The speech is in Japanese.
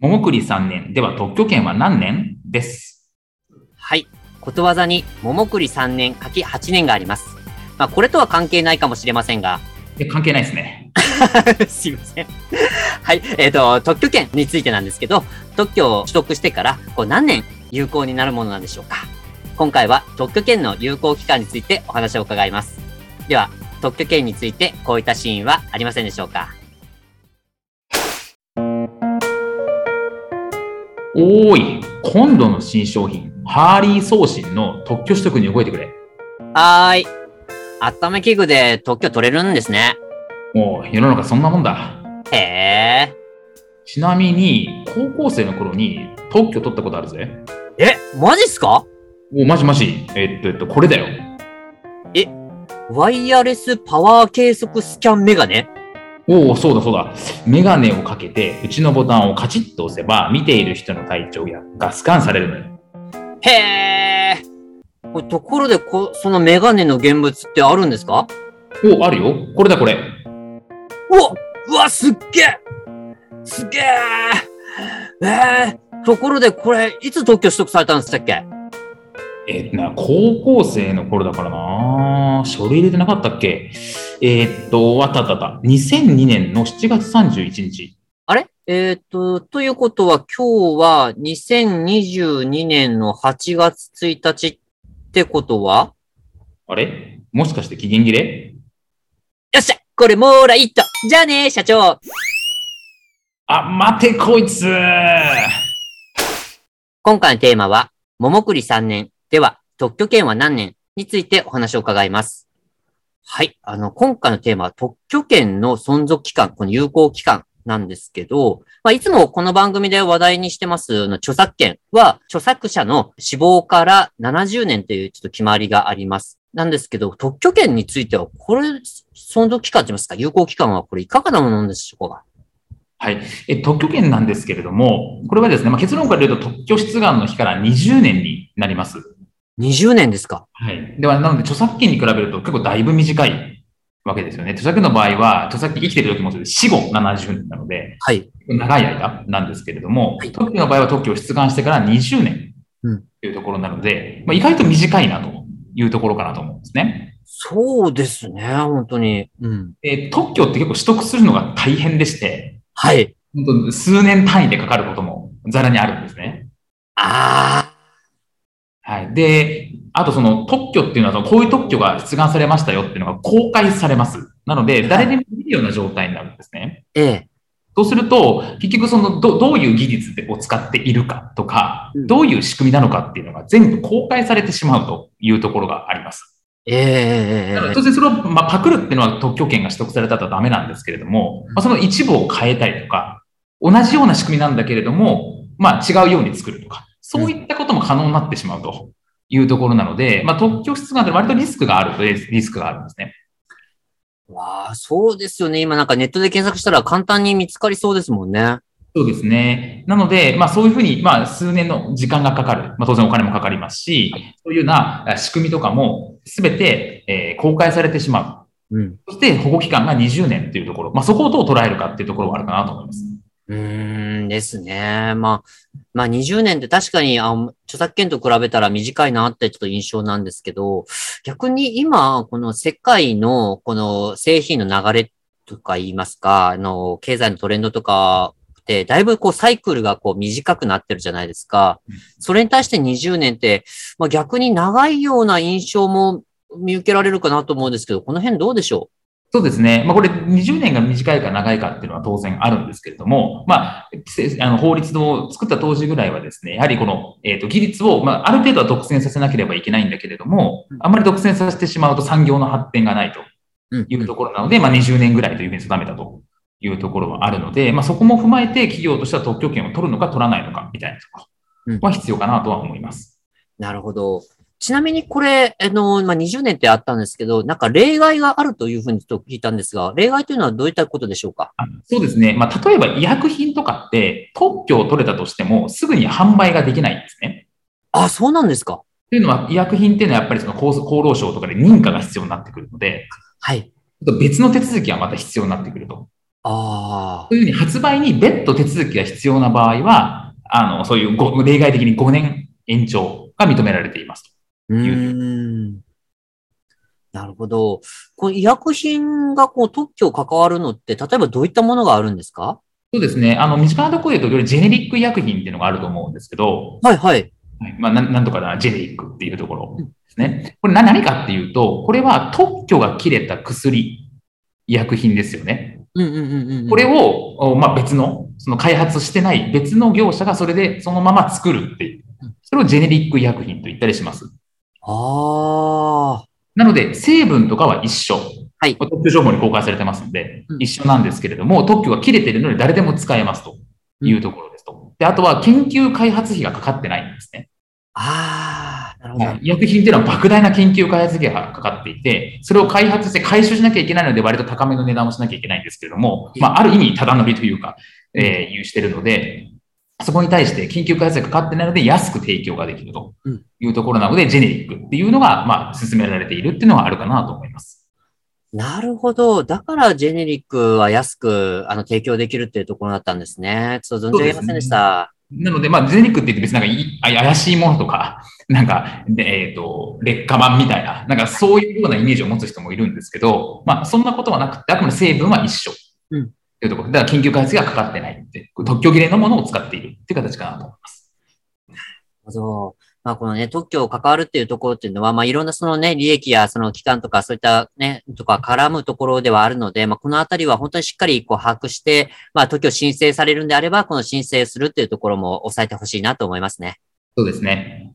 桃栗3年。では特許権は何年？です。はい。ことわざに桃栗3年かき8年があります。まあこれとは関係ないかもしれませんが。え関係ないですね。すいません。はい。えっ、と、特許権についてなんですけど、特許を取得してから、こう何年有効になるものなんでしょうか。今回は特許権の有効期間についてお話を伺います。では、特許権についてこういったシーンはありませんでしょうかおーい。今度の新商品ハーリー送信の特許取得に動いてくれ。はーい。温め器具で特許取れるんですね。もう世の中そんなもんだ。へえ。ちなみに高校生の頃に特許取ったことあるぜ。え、マジっすか？おマジマジ。えっとえっとこれだよ。ワイヤレスパワー計測スキャンメガネ？おおそうだそうだ。メガネをかけてうちのボタンをカチッと押せば見ている人の体調やがスキャンされるのよ。へえ。これところでこ、そのメガネの現物ってあるんですか？おあるよ。これだこれ。うわうわ、すっげえ。すっげえ。えー、ところでこれ、いつ特許取得されたんでしたっけ？えっとな高校生の頃だからな。書類入れてなかったっけ？えーっとあったあったあった。2002年の7月31日。あれ？えっ、と、ということは今日は2022年の8月1日ってことは？あれ？もしかして期限切れ？よっしゃ！これもーらいっと。じゃあね社長。あ、待てこいつ。今回のテーマは、桃栗3年では特許権は何年についてお話を伺います。はい。あの、今回のテーマは特許権の存続期間、この有効期間なんですけど、まあ、いつもこの番組で話題にしてますの著作権は、著作者の死亡から70年というちょっと決まりがあります。なんですけど、特許権については、これ、存続期間と言いますか、有効期間はこれいかがなものなんでしょうか？はい。え、特許権なんですけれども、これはですね、まあ、結論から言うと特許出願の日から20年になります。?20 年ですかはい。では、なので著作権に比べると結構だいぶ短いわけですよね。著作権の場合は、著作権生きてる時もそうです死後70年なので、はい。長い間なんですけれども、はい特許の場合は特許を出願してから20年うんというところなので、まあ、意外と短いなというところかなと思うんですね。そうですね、本当に。うん。えー特許って結構取得するのが大変でして、はい。本当数年単位でかかることもざらにあるんですね。あはい。で、あとその特許っていうのはその、こういう特許が出願されましたよっていうのが公開されます。なので、誰でも見るような状態になるんですね。ー、ええ。そうすると、結局そのど、どういう技術を使っているかとかうん、どういう仕組みなのかっていうのが全部公開されてしまうというところがあります。ええええなのでえ当然それを、まあ、パクるっていうのは特許権が取得されたとダメなんですけれども、まあ、その一部を変えたりとか、同じような仕組みなんだけれども、まあ違うように作るとか、そういったことも可能になってしまうというところなので、まあ特許出願って割とリスクがあるとリスクがあるんですね。えわあ、そうですよね。今なんかネットで検索したら簡単に見つかりそうですもんね。そうですね。なので、まあそういうふうに、まあ数年の時間がかかる。まあ当然お金もかかりますし、そういうようなあ仕組みとかもすべて、えー公開されてしまう。うん。そして保護期間が20年っていうところ、まあそこをどう捉えるかっていうところはあるかなと思います。うーんですね。まあ、まあ20年って確かにあ著作権と比べたら短いなってちょっと印象なんですけど、逆に今、この世界のこの製品の流れとか言いますか、あの、経済のトレンドとかって、だいぶこうサイクルがこう短くなってるじゃないですかうん。それに対して20年って、まあ逆に長いような印象も見受けられるかなと思うんですけど、この辺どうでしょそうですね。まあ、これ20年が短いか長いかっていうのは当然あるんですけれども、まあ、せあの法律を作った当時ぐらいはですね、やはりこの、えっ、と、技術を、まあ、ある程度は独占させなければいけないんだけれども、あんまり独占させてしまうと産業の発展がないとうんいうところなので、まあ、20年ぐらいというふうに定めたというところはあるので、まあ、そこも踏まえて企業としては特許権を取るのか取らないのかみたいなところは必要かなとは思います。なるほど。ちなみにこれ、あの、まあ、20年ってあったんですけど、なんか例外があるというふうにと聞いたんですが、例外というのはどういったことでしょうか？あそうですね。まあ、例えば医薬品とかって特許を取れたとしてもすぐに販売ができないんですね。あ、そうなんですか。というのは医薬品っていうのはやっぱりその厚厚労省とかで認可が必要になってくるので、はい。別の手続きがまた必要になってくると。あというふうに発売に別途手続きが必要な場合は、あの、そういうご例外的に5年延長が認められています。うーん。なるほど。この医薬品がこう特許関わるのって、例えばどういったものがあるんですか？そうですね。あの、身近なところで言うと、よりジェネリック医薬品っていうのがあると思うんですけど、はいはい。はい、まあ、なんなんとかな、ジェネリックっていうところですね。これな何かっていうと、これは特許が切れた薬、医薬品ですよね。うんうんうんうん。これを、おまあ、別の、その開発してない別の業者がそれでそのまま作るっていう。それをジェネリック医薬品と言ったりします。ああ。なので、成分とかは一緒。はい特許情報に公開されてますのでう、ん一緒なんですけれども、特許が切れているので誰でも使えますというところですと。で、あとは研究開発費がかかってないんですね。ああ。なるほど。はい医薬品っていうのは莫大な研究開発費がかかっていて、それを開発して回収しなきゃいけないので、割と高めの値段をしなきゃいけないんですけれども、まあ、ある意味、ただ乗りというか、えー、有してるので、そこに対して研究開発がかかってないので、安く提供ができるというところなので、ジェネリックっていうのが、まあ、進められているっていうのはあるかなと思います。なるほど。だからジェネリックは安くあの提供できるっていうところだったんですね。ちょっと存じ上げませんでした。なので、まあ、ジェネリックって言って別になんか怪しいものとか、なんか、でえっ、と、劣化版みたいな、なんかそういうようなイメージを持つ人もいるんですけど、まあ、そんなことはなくて、あくまで成分は一緒。うんっていうところ。だから研究開発がかかってないって、特許切れのものを使っているっていう形かなと思います。なるほど。まあ、このね、特許を関わるっていうところっていうのは、まあ、いろんなそのね、利益やその期間とか、そういったね、とか絡むところではあるので、まあ、このあたりは本当にしっかりこう把握して、まあ、特許申請されるんであれば、この申請するっていうところも抑えてほしいなと思いますね。そうですね。